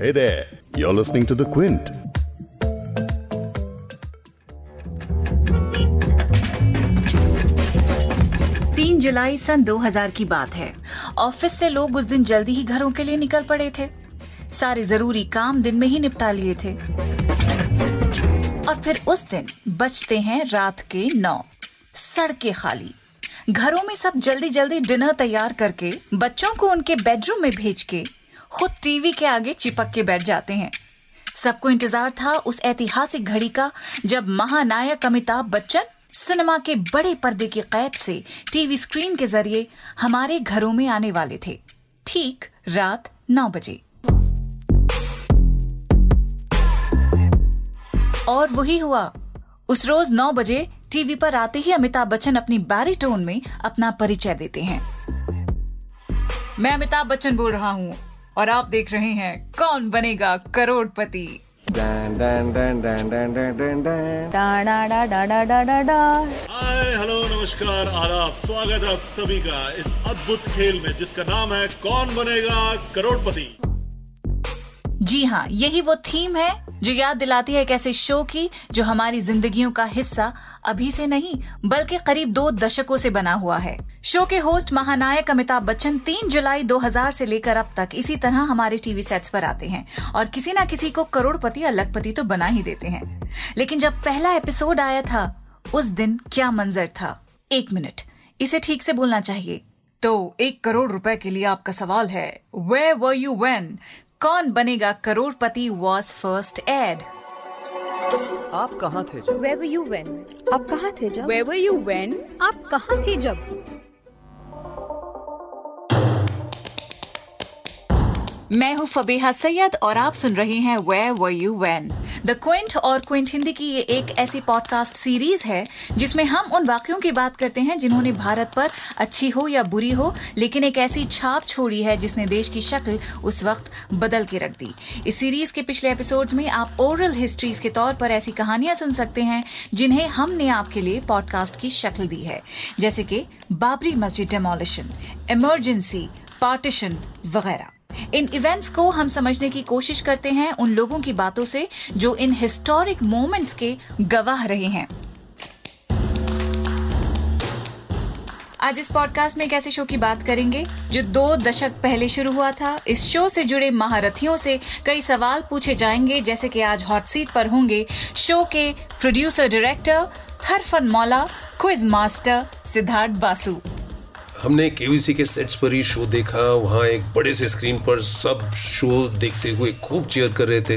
Hey there, you're listening to The Quint. तीन जुलाई सन 2000 की बात है। ऑफ़िस से लोग उस दिन जल्दी ही घरों के लिए निकल पड़े थे। सारे ज़रूरी काम दिन में ही निपटा लिए थे। और फिर उस दिन बचते हैं रात के नौ। सड़कें खाली। घरों में सब जल्दी जल्दी डिनर तैयार करके बच्चों को उनके बेडरूम में भेज के खुद टीवी के आगे चिपक के बैठ जाते हैं। सबको इंतज़ार था उस ऐतिहासिक घड़ी का, जब महानायक अमिताभ बच्चन सिनेमा के बड़े पर्दे की कैद से टीवी स्क्रीन के ज़रिए हमारे घरों में आने वाले थे। ठीक रात नौ बजे। और वही हुआ। उस रोज नौ बजे टीवी पर आते ही अमिताभ बच्चन अपनी बैरिटोन में अपना परिचय देते हैं। मैं अमिताभ बच्चन बोल रहा हूँ। और आप देख रहे हैं कौन बनेगा करोड़पति। हाय हेलो नमस्कार आदाब स्वागत है आप सभी का इस अद्भुत खेल में जिसका नाम है कौन बनेगा करोड़पति। जी हाँ यही वो थीम है जो याद दिलाती है एक ऐसे शो की जो हमारी जिंदगियों का हिस्सा अभी से नहीं, बल्कि करीब दो दशकों से बना हुआ है। शो के होस्ट महानायक अमिताभ बच्चन 3 जुलाई 2000 से लेकर अब तक इसी तरह हमारे टीवी सेट्स पर आते हैं और किसी ना किसी को करोड़पति या लखपति तो बना ही देते हैं। लेकिन जब पहला एपिसोड आया था, उस दिन क्या मंजर था? एक मिनट। इसे ठीक से बोलना चाहिए। तो एक करोड़ रुपए के लिए आपका सवाल है वे वर यू वेन कौन बनेगा करोड़पति वॉज़ फ़र्स्ट एड आप कहाँ थे जब Where were you when? आप कहाँ थे जब Where were you when? आप कहाँ थे जब मैं हूँ फबीहा सैयद और आप सुन रहे हैं where were you when the Quint और क्विंट हिंदी की ये एक ऐसी पॉडकास्ट सीरीज़ है, जिसमें हम उन वाक्यों की बात करते हैं जिन्होंने भारत पर अच्छी हो या बुरी हो, लेकिन एक ऐसी छाप छोड़ी है जिसने देश की शक्ल उस वक्त बदल के रख दी। इस सीरीज़ के पिछले एपिसोड में आप ओरल हिस्ट्रीज के तौर पर ऐसी कहानियाँ सुन सकते हैं, जिन्हें हमने आपके लिए पॉडकास्ट की शक्ल दी है। जैसे कि बाबरी मस्जिद डेमोलिशन इमरजेंसी पार्टीशन वगैरह। इन इवेंट्स को हम समझने की कोशिश करते हैं उन लोगों की बातों से जो इन हिस्टोरिक मोमेंट्स के गवाह रहे हैं। आज इस पॉडकास्ट में एक ऐसे शो की बात करेंगे जो दो दशक पहले शुरू हुआ था। इस शो से जुड़े महारथियों से कई सवाल पूछे जाएँगे, जैसे कि आज हॉट सीट पर होंगे शो के प्रोड्यूसर डायरेक्टर हरफन मौला क्विज मास्टर सिद्धार्थ बासु। हमने केवीसी के सेट्स पर ही शो देखा वहाँ एक बड़े से स्क्रीन पर सब शो देखते हुए खूब चेयर कर रहे थे।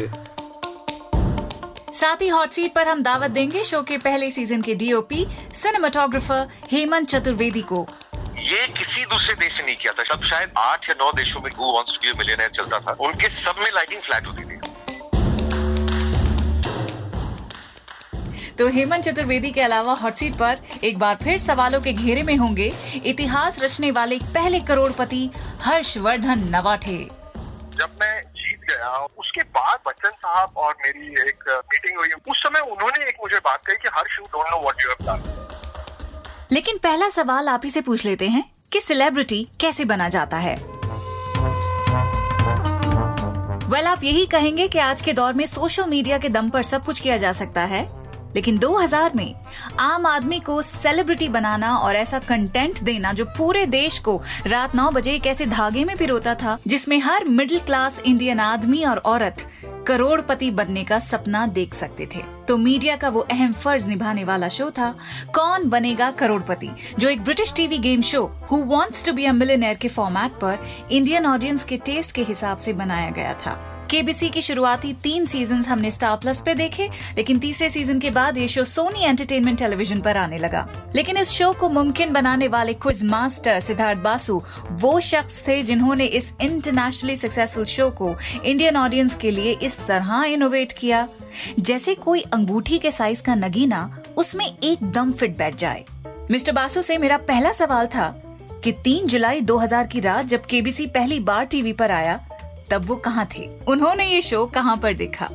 साथ ही हॉट सीट पर हम दावत देंगे शो के पहले सीज़न के डीओपी सिनेमाटोग्राफर हेमंत चतुर्वेदी को। ये किसी दूसरे देश ने नहीं किया था। तब शायद आठ या नौ देशों में who wants to be millionaire चलता था। उनके सब में लाइटिंग फ्लैट होती थी। तो हेमंत चतुर्वेदी के अलावा हॉट सीट पर एक बार फिर सवालों के घेरे में होंगे इतिहास रचने वाले पहले करोड़पति हर्षवर्धन नवाठे। जब मैं जीत गया उसके बाद बच्चन साहब और मेरी एक मीटिंग हुई उस समय उन्होंने एक मुझे बात कही कि Harsh you don't know what you have done लेकिन पहला सवाल आप ही से पूछ लेते हैं कि सेलिब्रिटी कैसे बना जाता है? वेल well, आप यही कहेंगे कि आज के दौर में सोशल मीडिया के दम पर सब कुछ किया जा सकता है। लेकिन 2000 में आम आदमी को सेलिब्रिटी बनाना और ऐसा कंटेंट देना जो पूरे देश को रात नौ बजे एक ऐसे धागे में पिरोता था, जिसमें हर मिडिल क्लास इंडियन आदमी और औरत करोड़पति बनने का सपना देख सकते थे। तो मीडिया का वो अहम फ़र्ज़ निभाने वाला शो था, कौन बनेगा करोड़पति, जो एक British TV game show who wants to be a millionaire के फॉर्मेट पर इंडियन ऑडियंस के टेस्ट के हिसाब से बनाया गया था। केबीसी की शुरुआती तीन सीज़न हमने स्टार प्लस पे देखे, लेकिन तीसरे सीज़न के बाद ये शो सोनी एंटरटेनमेंट टेलीविज़न पर आने लगा। लेकिन इस शो को मुमकिन बनाने वाले क्विज मास्टर सिद्धार्थ बासु, वो शख्स थे जिन्होंने इस इंटरनेशनली सक्सेसफुल शो को इंडियन ऑडियंस के लिए इस तरह इनोवेट किया। जैसे कोई अंगूठी के साइज़ का नगीना, उसमें एकदम फिट बैठ जाए। मिस्टर बासु से मेरा पहला सवाल था कि 3 जुलाई 2000 की रात जब केबीसी पहली बार टीवी पर आया तब वो कहाँ थे? उन्होंने ये शो कहाँ पर देखा?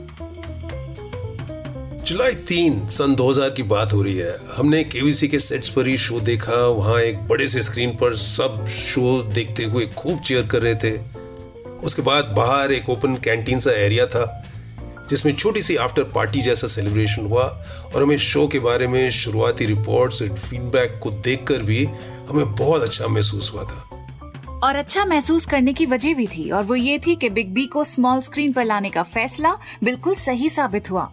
जुलाई तीन, सन 2000 की बात हो रही है। हमने केवीसी के सेट्स पर ही शो देखा। वहाँ एक बड़े से स्क्रीन पर सब शो देखते हुए खूब चेयर कर रहे थे। उसके बाद बाहर एक ओपन कैंटीन सा एरिया था, जिसमें छोटी सी आफ्टर पार्टी जैसा सेलिब्रेशन हुआ और हमें शो के बारे में शुरुआती रिपोर्ट्स और फीडबैक को देखकर भी हमें बहुत अच्छा महसूस हुआ था। और अच्छा महसूस करने की वजह भी थी और वो ये थी कि बिग बी को स्मॉल स्क्रीन पर लाने का फैसला बिल्कुल सही साबित हुआ।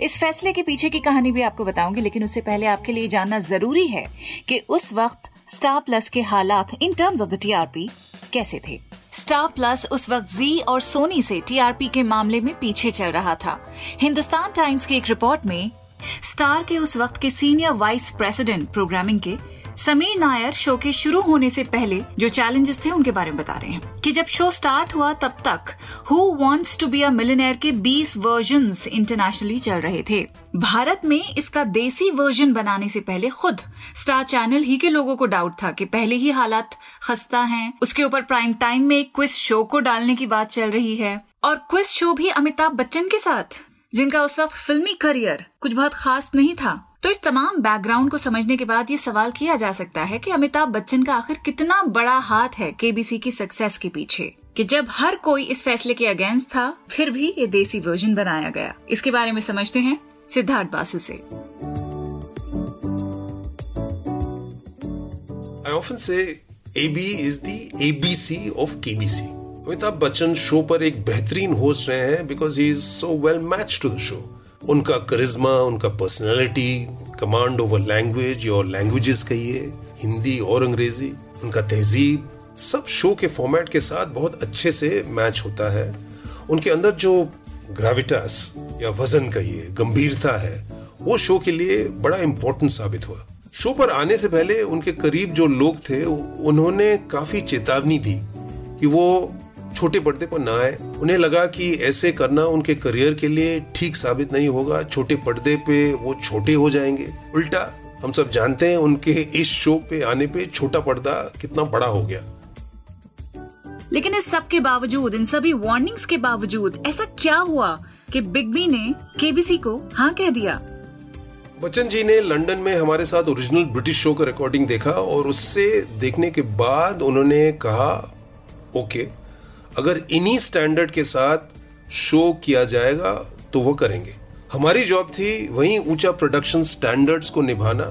इस फैसले के पीछे की कहानी भी आपको बताऊँगी, लेकिन उससे पहले आपके लिए जानना ज़रूरी है कि उस वक्त स्टार प्लस के हालात in terms of the TRP कैसे थे। स्टार प्लस उस वक्त जी और सोनी से टीआरपी के मामले में पीछे चल रहा था। हिंदुस्तान टाइम्स की एक रिपोर्ट में स्टार के उस वक्त के सीनियर वाइस प्रेसिडेंट प्रोग्रामिंग के समीर नायर शो के शुरू होने से पहले जो चैलेंजेस थे उनके बारे में बता रहे हैं कि जब शो स्टार्ट हुआ तब तक who wants to be a millionaire के 20 वर्जन इंटरनेशनली चल रहे थे। भारत में इसका देसी वर्जन बनाने से पहले खुद स्टार चैनल ही के लोगों को डाउट था कि पहले ही हालात खस्ता हैं। उसके ऊपर प्राइम टाइम में एक क्विज शो को डालने की बात चल रही है। और क्विज शो भी अमिताभ बच्चन के साथ, जिनका उस वक्त फिल्मी करियर कुछ बहुत खास नहीं था। तो इस तमाम बैकग्राउंड को समझने के बाद ये सवाल किया जा सकता है कि अमिताभ बच्चन का आखिर कितना बड़ा हाथ है केबीसी की सक्सेस के पीछे? कि जब हर कोई इस फैसले के अगेंस्ट था, फिर भी ये देसी वर्जन बनाया गया। इसके बारे में समझते हैं सिद्धार्थ बासु से. अमिताभ बच्चन शो पर एक बेहतरीन होस्ट रहे हैं because he is so well match to the show उनका करिश्मा, उनका पर्सनैलिटी कमांड ओवर लैंग्वेज और लैंग्वेजेस कहिए, हिंदी और अंग्रेज़ी, उनका तहजीब, सब शो के फॉर्मेट के साथ बहुत अच्छे से मैच होता है। उनके अंदर जो ग्रेविटास या वज़न कहिए, गंभीरता है, वो शो के लिए बड़ा इम्पोर्टेंट साबित हुआ। शो पर आने से पहले उनके करीब जो लोग थे, उन्होंने काफ़ी चेतावनी दी कि वो छोटे पर्दे पर ना आए। उन्हें लगा कि ऐसे करना उनके करियर के लिए ठीक साबित नहीं होगा। छोटे पर्दे पे वो छोटे हो जाएँगे। उल्टा हम सब जानते हैं उनके इस शो पे आने पे छोटा पर्दा कितना बड़ा हो गया। लेकिन इस सब के बावजूद इन सभी वार्निंग्स के बावजूद ऐसा क्या हुआ कि बिग बी ने केबीसी को हाँ कह दिया? बच्चन जी ने लंदन में हमारे साथ ओरिजिनल ब्रिटिश शो का रिकॉर्डिंग देखा और उससे देखने के बाद उन्होंने कहा ओके अगर इन्हीं स्टैंडर्ड के साथ शो किया जाएगा तो वो करेंगे। हमारी जॉब थी वहीं ऊँचा प्रोडक्शन स्टैंडर्ड्स को निभाना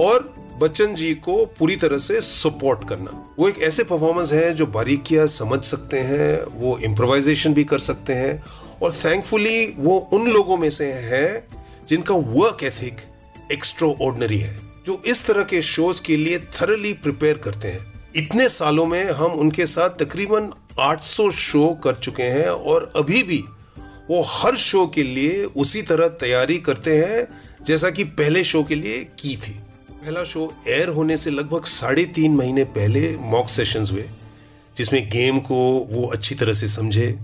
और बच्चन जी को पूरी तरह से सपोर्ट करना। वो एक ऐसे परफॉर्मेंस है जो बारीकियाँ समझ सकते हैं, वो इम्प्रोवाइजेशन भी कर सकते हैं और थैंकफुली वो उन लोगों में से है जिनका वर्क एथिक एक्स्ट्रो ऑर्डनरी है, जो इस तरह के शोज़ के लिए थरली प्रिपेयर करते हैं। इतने सालों में हम उनके साथ तकरीबन 800 शो कर चुके हैं और अभी भी वो हर शो के लिए उसी तरह तैयारी करते हैं जैसा कि पहले शो के लिए की थी। पहला शो एयर होने से लगभग साढ़े तीन महीने पहले मॉक सेशंस हुए, जिसमें गेम को वो अच्छी तरह से समझे,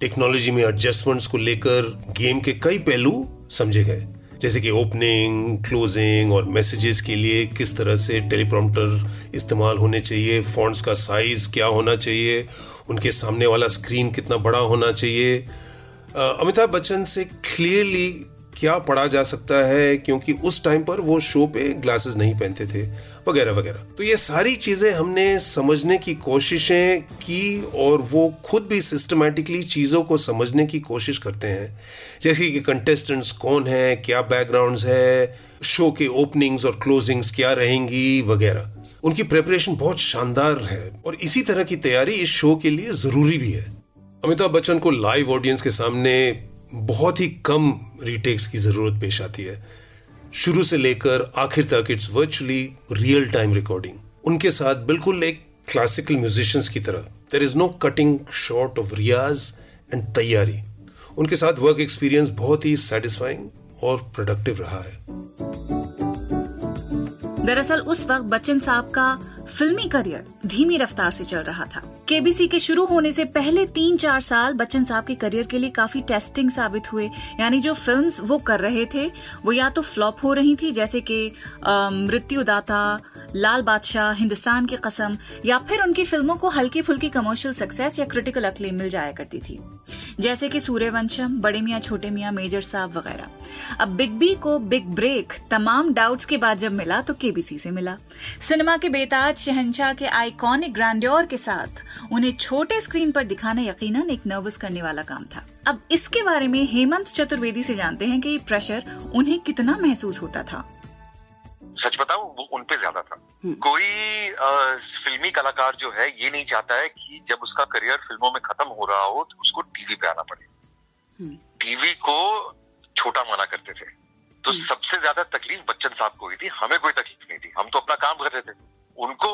टेक्नोलॉजी में एडजस्टमेंट्स को लेकर गेम के कई पहलू समझे गए, जैसे कि ओपनिंग क्लोजिंग और मैसेजेस के लिए किस तरह से टेलीप्रॉम्प्टर इस्तेमाल होने चाहिए फॉन्ट्स का साइज़ क्या होना चाहिए उनके सामने वाला स्क्रीन कितना बड़ा होना चाहिए। अमिताभ बच्चन से क्लियरली क्या पढ़ा जा सकता है? क्योंकि उस टाइम पर वो शो पे ग्लासेस नहीं पहनते थे, वगैरह वगैरह। तो ये सारी चीज़ें हमने समझने की कोशिशें की और वो खुद भी सिस्टमेटिकली चीज़ों को समझने की कोशिश करते हैं। जैसे कि कंटेस्टेंट्स कौन है, क्या बैकग्राउंड्स है शो के ओपनिंग्स और क्लोजिंग्स क्या रहेंगी, वगैरह। उनकी प्रेपरेशन बहुत शानदार है और इसी तरह की तैयारी इस शो के लिए ज़रूरी भी है। अमिताभ बच्चन को लाइव ऑडियंस के सामने बहुत ही कम रीटेक्स की ज़रूरत पेश आती है। शुरू से लेकर आखिर तक it's virtually real time recording उनके साथ बिल्कुल एक क्लासिकल म्यूजिशियंस की तरह। There is no cutting short of Riyaz and तैयारी उनके साथ वर्क एक्सपीरियंस बहुत ही सेटिस्फाइंग और प्रोडक्टिव रहा है। दरअसल उस वक्त बच्चन साहब का फिल्मी करियर धीमी रफ्तार से चल रहा था। केबीसी के शुरू होने से पहले तीन चार साल बच्चन साहब के करियर के लिए काफ़ी टेस्टिंग साबित हुए। यानी जो फिल्म्स वो कर रहे थे, वो या तो फ्लॉप हो रही थी, जैसे कि मृत्युदाता लाल बादशाह, हिंदुस्तान की कसम, या फिर उनकी फ़िल्मों को हल्की फुल्की कमर्शियल सक्सेस या क्रिटिकल अक्लेम मिल जाया करती थी। जैसे कि सूर्यवंशम, बड़े मियाँ, छोटे मियाँ मेजर साहब वगैरह। अब बिग बी को बिग ब्रेक तमाम डाउट्स के बाद जब मिला तो केबीसी से मिला। सिनेमा के बेताज, शहनशाह के आइकॉनिक ग्रैंड्योर के साथ उन्हें छोटे स्क्रीन पर दिखाना यकीनन एक नर्वस करने वाला काम था। अब इसके बारे में हेमंत चतुर्वेदी से जानते हैं कि प्रेशर उन्हें कितना महसूस होता था। सच बताऊँ वो उन पे ज़्यादा था। कोई आ, फिल्मी कलाकार जो है ये नहीं चाहता है कि जब उसका करियर फ़िल्मों में खत्म हो रहा हो तो उसको टीवी पे आना पड़े। टीवी को छोटा माना करते थे। तो सबसे ज़्यादा तकलीफ़ बच्चन साहब को हुई थी। हमें कोई तकलीफ़ नहीं थी। हम तो अपना काम कर रहे थे। उनको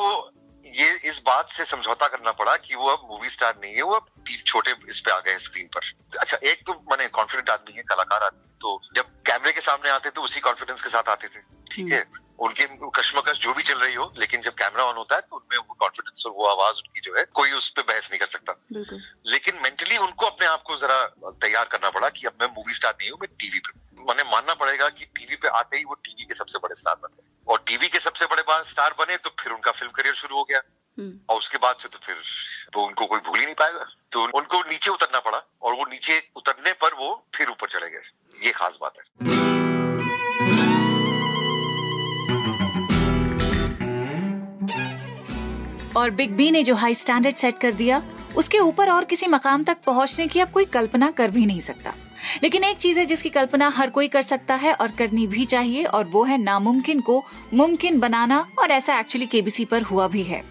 ये इस बात से समझौता करना पड़ा कि वो अब मूवी स्टार नहीं है वो अब छोटे इस पे आ गए स्क्रीन पर। अच्छा एक तो मैंने कॉन्फिडेंट आदमी है कलाकार आदमी तो जब कैमरे के सामने आते थे उसी कॉन्फिडेंस के साथ आते थे। ठीक है? उनकी कश्मकश जो भी चल रही हो लेकिन जब कैमरा ऑन होता है तो उनमें वो कॉन्फिडेंस और वो आवाज़ उनकी जो है कोई उस पर बहस नहीं कर सकता। लेकिन मेंटली उनको अपने आप को जरा तैयार करना पड़ा कि अब मैं मूवी स्टार नहीं हूँ मैं टीवी पे मैंने मानना पड़ेगा कि टीवी पे आते ही वो टीवी के सबसे बड़े स्टार बन गए। और टीवी के सबसे बड़े स्टार बने तो फिर उनका फ़िल्म करियर शुरू हो गया। और उसके बाद से तो फिर तो उनको कोई भूल ही नहीं पाएगा। तो उनको नीचे उतरना पड़ा और वो नीचे उतरने पर वो फिर ऊपर चले गए। ये खास बात है। और बिग बी ने जो हाई स्टैंडर्ड सेट कर दिया उसके ऊपर और किसी मकाम तक पहुँचने की अब कोई कल्पना कर भी नहीं सकता। लेकिन एक चीज़ है जिसकी कल्पना हर कोई कर सकता है और करनी भी चाहिए, और वो है नामुमकिन को मुमकिन बनाना, और ऐसा एक्चुअली केबीसी पर हुआ भी है।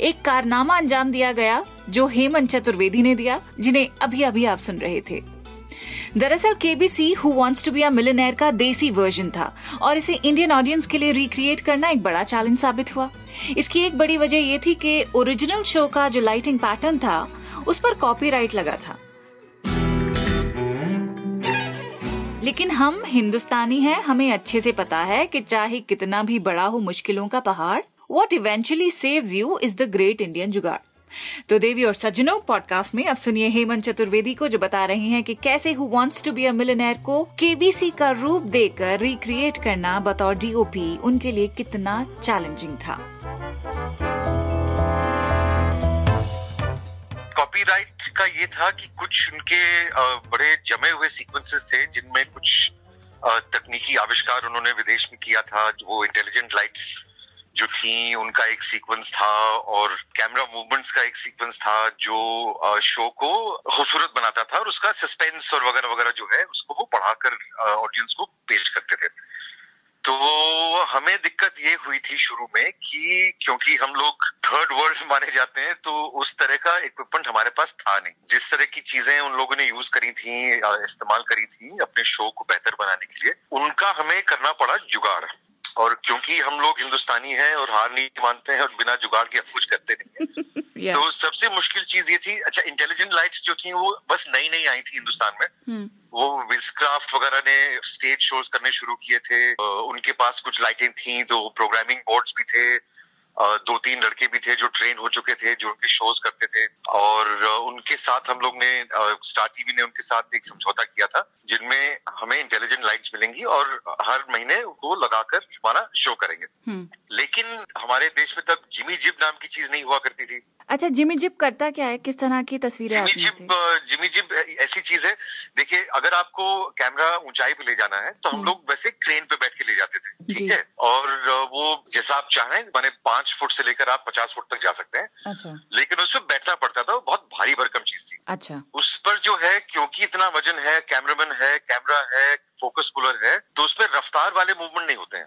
एक कारनामा अंजाम दिया गया, जो हेमंत चतुर्वेदी ने दिया, जिन्हें अभी अभी आप सुन रहे थे। दरअसल KBC who wants to be a millionaire का देसी वर्जन था, और इसे इंडियन ऑडियंस के लिए रिक्रिएट करना एक बड़ा चैलेंज साबित हुआ। इसकी एक बड़ी वजह यह थी कि ओरिजिनल शो का जो लाइटिंग पैटर्न था, उस पर कॉपीराइट लगा था। लेकिन हम हिंदुस्तानी हैं, हमें अच्छे से पता है कि चाहे कितना भी बड़ा हो मुश्किलों का पहाड़ what eventually saves you is the great Indian jugaad. तो देवी और सज्जनों पॉडकास्ट में अब सुनिए हेमंत चतुर्वेदी को जो बता रहे हैं कि कैसे who wants to be a millionaire को केबीसी का रूप देकर रिक्रिएट करना बतौर डीओपी उनके लिए कितना चैलेंजिंग था। कॉपीराइट का ये था कि कुछ उनके बड़े जमे हुए सीक्वेंसेस थे जिनमें कुछ तकनीकी आविष्कार उन्होंने विदेश में किया था, वो इंटेलिजेंट लाइट्स जो थी, उनका एक सीक्वेंस था और कैमरा मूवमेंट्स का एक सीक्वेंस था जो शो को खूबसूरत बनाता था और उसका सस्पेंस और वगैरह वगैरह जो है उसको वो पढ़ाकर ऑडियंस को पेश करते थे। तो हमें दिक्कत ये हुई थी शुरू में कि क्योंकि हम लोग थर्ड वर्ल्ड माने जाते हैं तो उस तरह का इक्विपमेंट हमारे पास था नहीं। जिस तरह की चीज़ें उन लोगों ने यूज़ करी थी इस्तेमाल करी थी अपने शो को बेहतर बनाने के लिए, उनका हमें करना पड़ा जुगाड़। और क्योंकि हम लोग हिंदुस्तानी हैं और हार नहीं मानते हैं और बिना जुगाड़ के हम कुछ करते नहीं हैं तो सबसे मुश्किल चीज़ ये थी अच्छा इंटेलिजेंट लाइट जो थी वो बस नई नई आई थी हिंदुस्तान में hmm. वो विस्क्राफ्ट वगैरह ने स्टेज शोज़ करने शुरू किए थे उनके पास कुछ लाइटें थी तो प्रोग्रामिंग बोर्ड्स भी थे दो तीन लड़के भी थे जो ट्रेन हो चुके थे जो उनके शोज़ करते थे। और उनके साथ हम लोग ने स्टार टीवी ने उनके साथ एक समझौता किया था जिनमें हमें इंटेलिजेंट लाइट्स मिलेंगी और हर महीने वो लगाकर हमारा शो करेंगे। हम्म। लेकिन हमारे देश में तब जिमी जिब नाम की चीज़ नहीं हुआ करती थी। अच्छा जिमी जिप करता क्या है? किस तरह की तस्वीरें जिमी जिप जिमी जिप ऐसी चीज़ है। देखिए अगर आपको कैमरा ऊंचाई पे ले जाना है तो हम हम्म। लोग वैसे क्रेन पे बैठ के ले जाते थे ठीक है? और वो जैसा आप चाहें मैंने पाँच फुट से लेकर आप पचास फुट तक जा सकते हैं। अच्छा। लेकिन उसमें बैठना पड़ता था वो बहुत भारी भरकम चीज़ थी। अच्छा। उस पर जो है क्योंकि इतना वज़न है कैमरामैन है कैमरा है फोकस पुलर है तो उसमें रफ्तार वाले मूवमेंट नहीं होते हैं।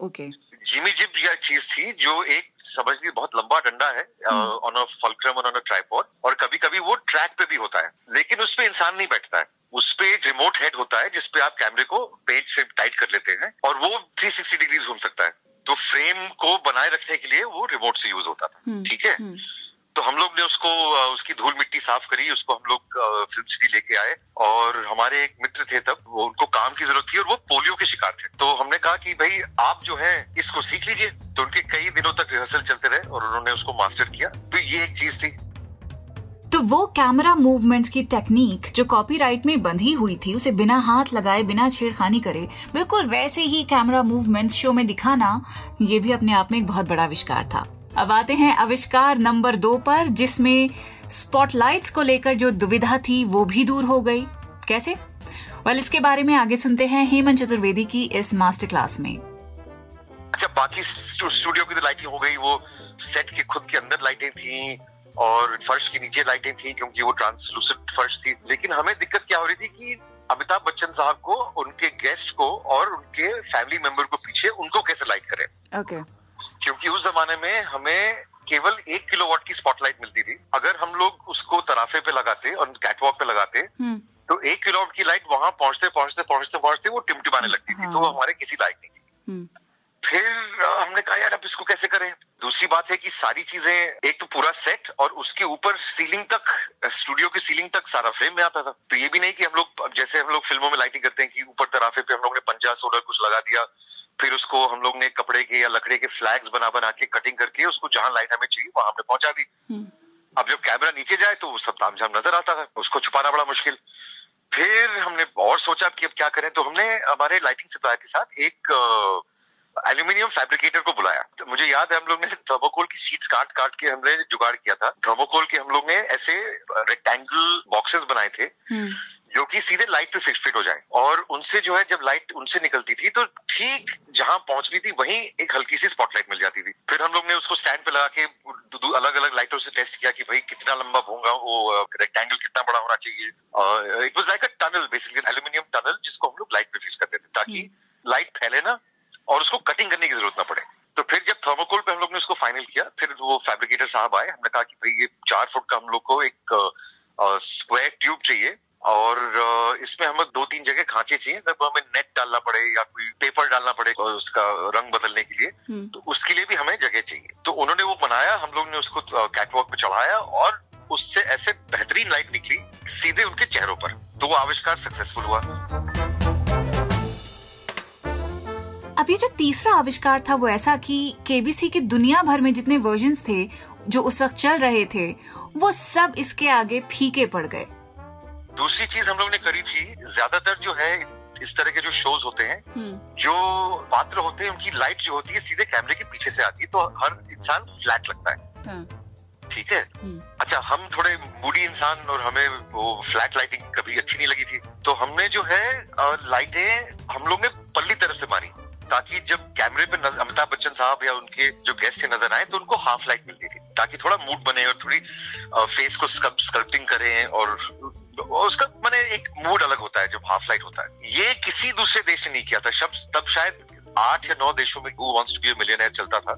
ओके। जिमी जिप यह चीज़ थी जो एक समझ ली बहुत लंबा डंडा है on a fulcrum on a tripod और कभी कभी वो ट्रैक पे भी होता है लेकिन उसपे पर इंसान नहीं बैठता है। उस पे एक रिमोट हेड होता है जिसपे आप कैमरे को पेज से टाइट कर लेते हैं और वो 360 डिग्रीज घूम सकता है। तो फ्रेम को बनाए रखने के लिए वो रिमोट से यूज़ होता था। हम्म, ठीक है? हम्म। तो हम लोग ने उसको उसकी धूल मिट्टी साफ़ करी, उसको हम लोग फ़िल्म सिटी लेके आए और हमारे एक मित्र थे तब, वो उनको काम की ज़रूरत थी और वो पोलियो के शिकार थे। तो हमने कहा कि भाई, आप जो है, इसको सीख लीजिए। तो उनके कई दिनों तक रिहर्सल चलते रहे और उन्होंने उसको मास्टर किया। तो ये एक चीज़ थी। तो वो कैमरा मूवमेंट्स की टेक्निक जो कॉपीराइट में बंधी हुई थी, उसे बिना हाथ लगाए, बिना छेड़खानी करे, बिल्कुल वैसे ही कैमरा मूवमेंट्स शो में दिखाना, ये भी अपने आप में एक बहुत बड़ा आविष्कार था। अब आते हैं आविष्कार नंबर दो पर जिसमें स्पॉटलाइट्स को लेकर जो दुविधा थी वो भी दूर हो गई। कैसे? वेल इसके बारे में आगे सुनते हैं हेमंत चतुर्वेदी की इस मास्टर क्लास में। अच्छा बाकी स्टूडियो की तो लाइटिंग हो गई वो सेट के खुद के अंदर लाइटें थी और फर्श के नीचे लाइटें थी क्योंकि वो ट्रांसलूसेंट फर्श थी। लेकिन हमें दिक्कत क्या हो रही थी कि अमिताभ बच्चन साहब को उनके गेस्ट को और उनके फैमिली मेंबर को पीछे उनको कैसे लाइट करें? ओके क्योंकि उस जमाने में हमें केवल एक किलोवाट की स्पॉटलाइट मिलती थी। अगर हम लोग उसको तराफे पे लगाते और कैटवॉक पे लगाते तो एक किलोवाट की लाइट वहाँ पहुँचते पहुँचते पहुँचते पहुँचते वो टिमटिमाने लगती थी। तो वो हमारे किसी लाइट नहीं थी। फिर हमने कहा यार अब इसको कैसे करें? दूसरी बात है कि सारी चीज़ें एक तो पूरा सेट और उसके ऊपर सीलिंग तक स्टूडियो की सीलिंग तक सारा फ्रेम में आता था। तो ये भी नहीं कि हम लोग जैसे हम लोग फ़िल्मों में लाइटिंग करते हैं कि ऊपर तराफे पे हम लोग ने पंजा सोलर कुछ लगा दिया फिर उसको हम लोग ने कपड़े के या लकड़े के फ्लैग्स बना बना के कटिंग करके उसको जहाँ लाइट हमें चाहिए वहाँ हमने पहुँचा दी। अब जब कैमरा नीचे जाए तो वो सब तामझाम नज़र आता था उसको छुपाना बड़ा मुश्किल। फिर हमने और सोचा कि अब क्या करें तो हमने हमारे लाइटिंग सप्लायर के साथ एक एल्यूमिनियम फैब्रिकेटर को बुलाया। तो मुझे याद है हम लोग ने थर्मोकोल की शीट्स काट काट के हमने जुगाड़ किया था। थर्मोकोल के हम लोग ने ऐसे रेक्टेंगल बॉक्सेस बनाए थे जो कि सीधे लाइट पे फिक्स फिट हो जाए। और उनसे जो है जब लाइट उनसे निकलती थी तो ठीक जहाँ पहुंचनी थी वहीं एक हल्की सी स्पॉटलाइट मिल जाती थी। फिर हम लोग ने उसको स्टैंड पे लगा के अलग अलग लाइटों से टेस्ट किया कि भाई कितना लंबा होगा वो रेक्टेंगल कितना बड़ा होना चाहिए। It was like a tunnel basically aluminium tunnel जिसको हम लोग लाइट पे फिक्स करते थे ताकि लाइट फैले ना। और उसको कटिंग करने की ज़रूरत ना पड़े। तो फिर जब थर्मोकोल पे हम लोग ने उसको फाइनल किया फिर वो फैब्रिकेटर साहब आए हमने कहा कि भाई ये चार फुट का हम लोग को एक स्क्वायर ट्यूब चाहिए और इसमें हमें दो तीन जगह खांचे चाहिए अगर हमें नेट डालना पड़े या कोई पेपर डालना पड़े और उसका रंग बदलने के लिए तो उसके लिए भी हमें जगह चाहिए। तो उन्होंने वो बनाया हम लोग ने उसको कैटवॉक पे चढ़ाया और उससे ऐसे बेहतरीन लाइट निकली सीधे उनके चेहरों पर। तो वो आविष्कार सक्सेसफुल हुआ। अब ये जो तीसरा आविष्कार था वो ऐसा कि केबीसी के दुनिया भर में जितने वर्जन थे जो उस वक्त चल रहे थे वो सब इसके आगे फीके पड़ गए। दूसरी चीज़ हम लोग ने करी थी ज़्यादातर जो है इस तरह के जो शोज़ होते हैं जो पात्र होते हैं उनकी लाइट जो होती है सीधे कैमरे के पीछे से आती है तो हर इंसान फ्लैट लगता है। ठीक है? अच्छा हम थोड़े मूडी इंसान और हमें वो फ्लैट लाइटिंग कभी अच्छी नहीं लगी थी। तो हमने जो है लाइटें हम लोग ने पल्ली तरफ़ से मारी। ताकि जब कैमरे पे अमिताभ बच्चन साहब या उनके जो गेस्ट है नज़र आए तो उनको हाफ़ लाइट मिलती थी। ताकि थोड़ा मूड बने और थोड़ी फेस को स्कल्पटिंग करें और उसका मैंने एक मूड अलग होता है जब हाफ़ लाइट होता है। ये किसी दूसरे देश ने नहीं किया था। शब तब शायद आठ या नौ देशों में who wants to be millionaire चलता था।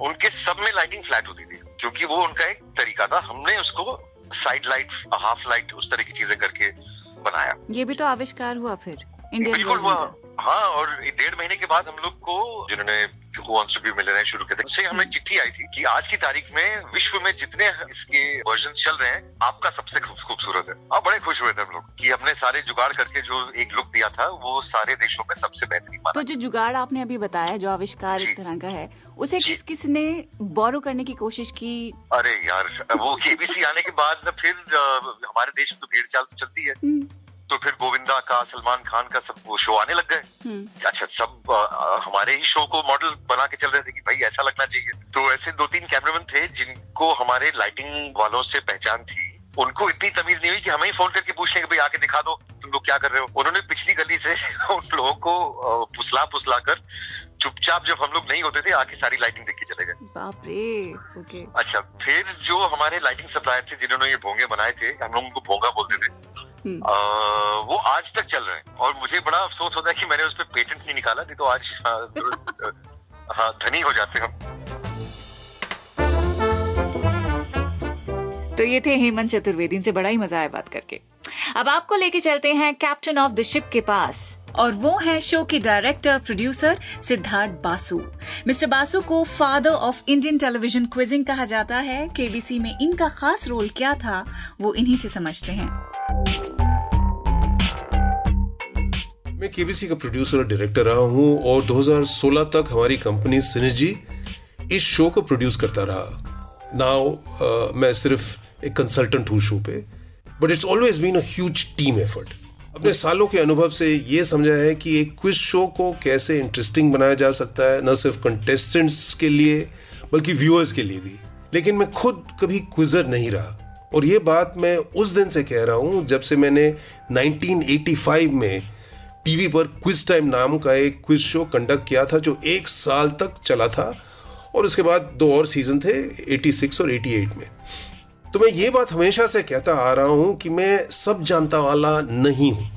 उनके सब में लाइटिंग फ्लैट होती थी क्योंकि वो उनका एक तरीका था। हमने उसको साइड लाइट हाफ़ लाइट उस तरह की चीज़ें करके बनाया। ये भी तो आविष्कार हुआ फिर इंडियन बिल्कुल हुआ। हाँ और डेढ़ महीने के बाद हम लोग को जिन्होंने शुरू किया था उससे हमें चिट्ठी आई थी कि आज की तारीख में विश्व में जितने इसके वर्जन चल रहे हैं आपका सबसे खूबसूरत है। आप बड़े खुश हुए थे हम लोग कि हमने सारे जुगाड़ करके जो एक लुक दिया था वो सारे देशों में सबसे बेहतरीन माना। तो जो जुगाड़ आपने अभी बताया जो आविष्कार इस तरह का है उसे किस किस ने बोरो करने की कोशिश की? अरे यार वो केबीसी आने के बाद फिर हमारे देश में तो भेड़ चाल तो चलती है। तो फिर गोविंदा का सलमान खान का सब वो शो आने लग गए। अच्छा सब अ, हमारे ही शो को मॉडल बना के चल रहे थे कि भाई ऐसा लगना चाहिए। तो ऐसे दो तीन कैमरामैन थे जिनको हमारे लाइटिंग वालों से पहचान थी। उनको इतनी तमीज नहीं हुई कि हमें ही फ़ोन करके पूछ लें कि भाई आके दिखा दो तुम लोग क्या कर रहे हो? उन्होंने पिछली गली से उन लोगों को पुसला फुसला कर चुपचाप जब हम लोग नहीं होते थे आके सारी लाइटिंग देख के चले गए। बाप रे ओके। अच्छा फिर जो हमारे लाइटिंग सप्लायर थे जिन्होंने ये भोंगे बनाए थे हम लोग उनको भोंगा बोलते थे। आ, वो आज तक चल रहे हैं। और मुझे बड़ा अफसोस होता है कि मैंने उस पर पेटेंट नहीं निकाला नहीं तो आज हाँ, हाँ धनी हो जाते हम। तो ये थे हेमंत चतुर्वेदी इनसे बड़ा ही मज़ा आया बात करके। अब आपको लेके चलते हैं कैप्टन ऑफ़ द शिप के पास। और वो हैं शो के director producer Siddhartha Basu. Mister Basu को father of Indian television quizzing कहा जाता है। केबीसी में इनका खास रोल क्या था वो इन्हीं से समझते हैं। मैं केबीसी का प्रोड्यूसर और डायरेक्टर रहा हूँ और 2016 तक हमारी कंपनी सिनर्जी इस शो को प्रोड्यूस करता रहा। नाउ uh, मैं सिर्फ़ एक कंसल्टेंट हूँ शो पे but it's always been a huge team effort अपने सालों के अनुभव से ये समझा है कि एक क्विज शो को कैसे इंटरेस्टिंग बनाया जा सकता है न सिर्फ़ कंटेस्टेंट्स के लिए बल्कि व्यूअर्स के लिए भी। लेकिन मैं खुद कभी क्विजर नहीं रहा। और ये बात मैं उस दिन से कह रहा हूँ जब से मैंने 1985 में टीवी पर क्विज टाइम नाम का एक क्विज शो कंडक्ट किया था जो एक साल तक चला था और उसके बाद दो और सीज़न थे 86 और 88 में। तो मैं ये बात हमेशा से कहता आ रहा हूँ कि मैं सब जानता वाला नहीं हूँ।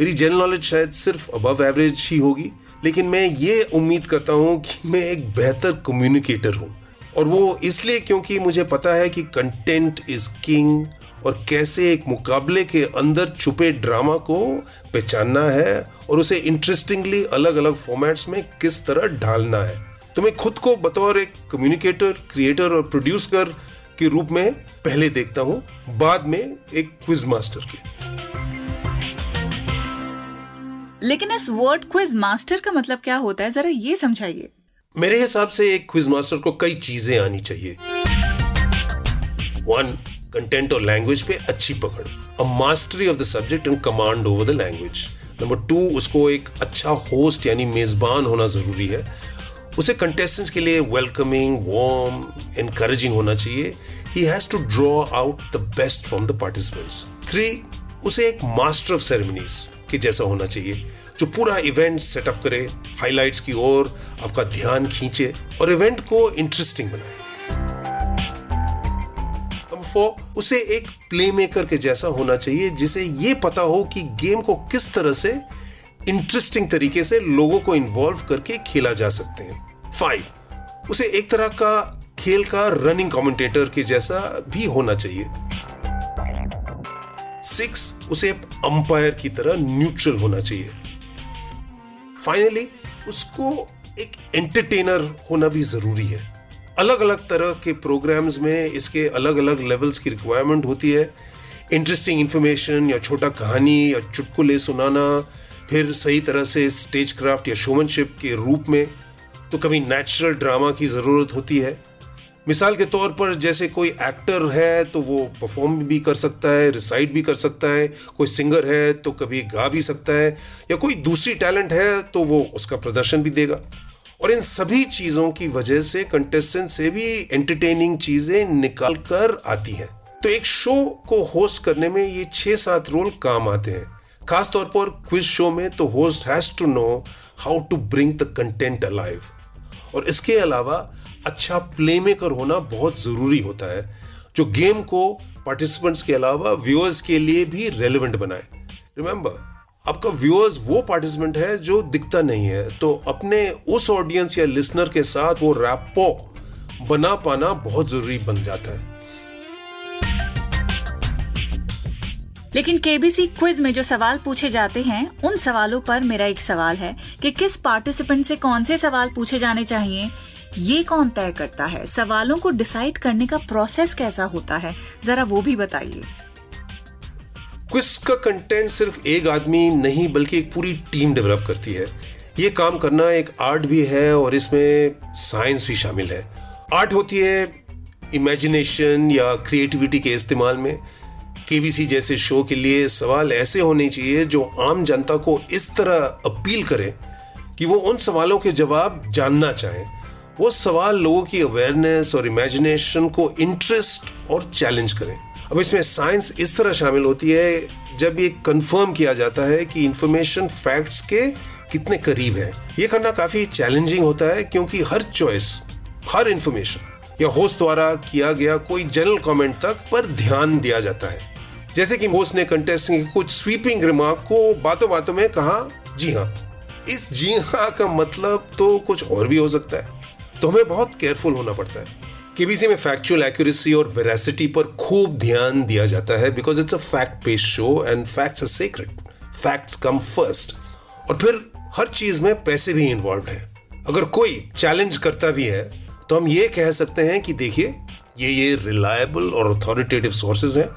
मेरी जनरल नॉलेज शायद सिर्फ़ अबव एवरेज ही होगी, लेकिन मैं ये उम्मीद करता हूँ कि मैं एक बेहतर कम्युनिकेटर हूँ। और वो इसलिए क्योंकि मुझे पता है कि कंटेंट इज़ किंग और कैसे एक मुकाबले के अंदर छुपे ड्रामा को पहचानना है और उसे इंटरेस्टिंगली अलग अलग फॉर्मेट्स में किस तरह ढालना है। तो मैं खुद को बतौर एक कम्युनिकेटर क्रिएटर और प्रोड्यूसर के रूप में पहले देखता हूँ बाद में एक क्विज मास्टर के। लेकिन इस वर्ड क्विज मास्टर का मतलब क्या होता है? जरा ये समझाइए। मेरे हिसाब से एक क्विज मास्टर को कई चीज़ें आनी चाहिए। वन कंटेंट और लैंग्वेज पे अच्छी पकड़। A mastery of the subject and command over the language number two उसको एक अच्छा होस्ट यानी मेजबान होना ज़रूरी है। उसे कंटेस्टेंट्स के लिए वेलकमिंग वार्म एनकरेजिंग होना चाहिए। He has to draw out the best from the participants three उसे एक मास्टर ऑफ़ सेरेमनीज के जैसा होना चाहिए, जो पूरा इवेंट सेटअप करे हाइलाइट्स की ओर, आपका ध्यान खींचे और इवेंट को इंटरेस्टिंग बनाए। नंबर फोर उसे एक प्ले मेकर के जैसा होना चाहिए, जिसे ये पता हो कि गेम को किस तरह से इंटरेस्टिंग तरीके से लोगों को इन्वॉल्व करके खेला जा सकते हैं। फाइव उसे एक तरह का खेल का रनिंग कमेंटेटर के जैसा भी होना चाहिए। सिक्स उसे अंपायर की तरह न्यूट्रल होना चाहिए। फाइनली उसको एक एंटरटेनर होना भी ज़रूरी है। अलग अलग तरह के प्रोग्राम्स में इसके अलग अलग लेवल्स की रिक्वायरमेंट होती है। इंटरेस्टिंग इन्फॉर्मेशन या छोटा कहानी या चुटकुले सुनाना, फिर सही तरह से स्टेज क्राफ्ट या शोमनशिप के रूप में तो कभी नेचुरल ड्रामा की ज़रूरत होती है। मिसाल के तौर पर जैसे कोई एक्टर है तो वो परफॉर्म भी कर सकता है रिसाइट भी कर सकता है, कोई सिंगर है तो कभी गा भी सकता है, या कोई दूसरी टैलेंट है तो वो उसका प्रदर्शन भी देगा। और इन सभी चीज़ों की वजह से कंटेस्टेंट से भी एंटरटेनिंग चीज़ें निकल कर आती हैं। तो एक शो को होस्ट करने में ये छह सात रोल काम आते हैं। खासतौर पर क्विज शो में तो host has to know how to bring the content alive और इसके अलावा अच्छा प्ले मेकर होना बहुत ज़रूरी होता है, जो गेम को पार्टिसिपेंट्स के अलावा व्यूअर्स के लिए भी रेलिवेंट बनाए। रिमेंबर आपका व्यूअर्स वो पार्टिसिपेंट है जो दिखता नहीं है। तो अपने उस ऑडियंस या लिसनर के साथ वो रैपो बना पाना बहुत ज़रूरी बन जाता है। लेकिन केबीसी क्विज में जो सवाल पूछे जाते हैं, उन सवालों पर मेरा एक सवाल है कि किस पार्टिसिपेंट से कौन से सवाल पूछे जाने चाहिए? ये कौन तय करता है? सवालों को डिसाइड करने का प्रोसेस कैसा होता है? जरा वो भी बताइए। क्विज का कंटेंट सिर्फ़ एक आदमी नहीं, बल्कि एक पूरी टीम डेवलप करती है। ये काम करना एक आर्ट भी है और इसमें साइंस भी शामिल है। आर्ट होती है इमेजिनेशन या क्रिएटिविटी के इस्तेमाल में। केबीसी जैसे शो के लिए सवाल ऐसे होने चाहिए जो आम जनता को इस तरह अपील करें कि वो उन सवालों के जवाब जानना चाहें। वो सवाल लोगों की अवेयरनेस और इमेजिनेशन को इंटरेस्ट और चैलेंज करें। अब इसमें साइंस इस तरह शामिल होती है, जब ये कंफर्म किया जाता है कि इंफॉर्मेशन फैक्ट्स के कितने करीब है। ये करना काफ़ी चैलेंजिंग होता है, क्योंकि हर चॉइस हर इंफॉर्मेशन या होस्ट द्वारा किया गया कोई जनरल कमेंट तक पर ध्यान दिया जाता है। जैसे कि होस्ट ने कंटेस्टेंट के कुछ स्वीपिंग रिमार्क को बातों बातों में कहा, जी हाँ इस जी हाँ का मतलब तो कुछ और भी हो सकता है। तो हमें बहुत केयरफुल होना पड़ता है। केबीसी में फैक्चुअल एक्यूरेसी और वेरासिटी पर खूब ध्यान दिया जाता है because it's a fact based show and facts are secret facts come first और फिर हर चीज़ में पैसे भी इन्वॉल्व है। अगर कोई चैलेंज करता भी है तो हम ये कह सकते हैं कि देखिए, ये ये रिलायबल और अथॉरिटेटिव सोर्सेज हैं,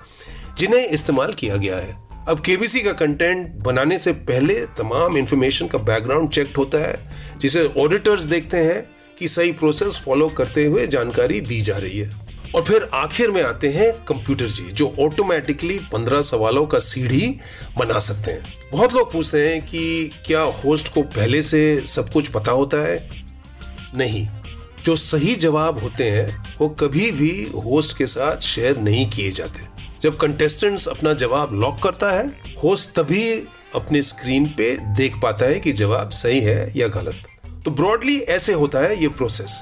जिन्हें इस्तेमाल किया गया है। अब केबीसी का कंटेंट बनाने से पहले तमाम इंफॉर्मेशन का बैकग्राउंड चेक होता है, जिसे ऑडिटर्स देखते हैं कि सही प्रोसेस फॉलो करते हुए जानकारी दी जा रही है। और फिर आखिर में आते हैं कंप्यूटर जी, जो ऑटोमेटिकली पंद्रह सवालों का सीढ़ी बना सकते हैं। बहुत लोग पूछते हैं कि क्या होस्ट को पहले से सब कुछ पता होता है? नहीं। जो सही जवाब होते हैं, वो कभी भी होस्ट के साथ शेयर नहीं किए जाते। जब कंटेस्टेंट्स अपना जवाब लॉक करता है होस्ट तभी अपने स्क्रीन पे देख पाता है कि जवाब सही है या गलत। तो ब्रॉडली ऐसे होता है ये प्रोसेस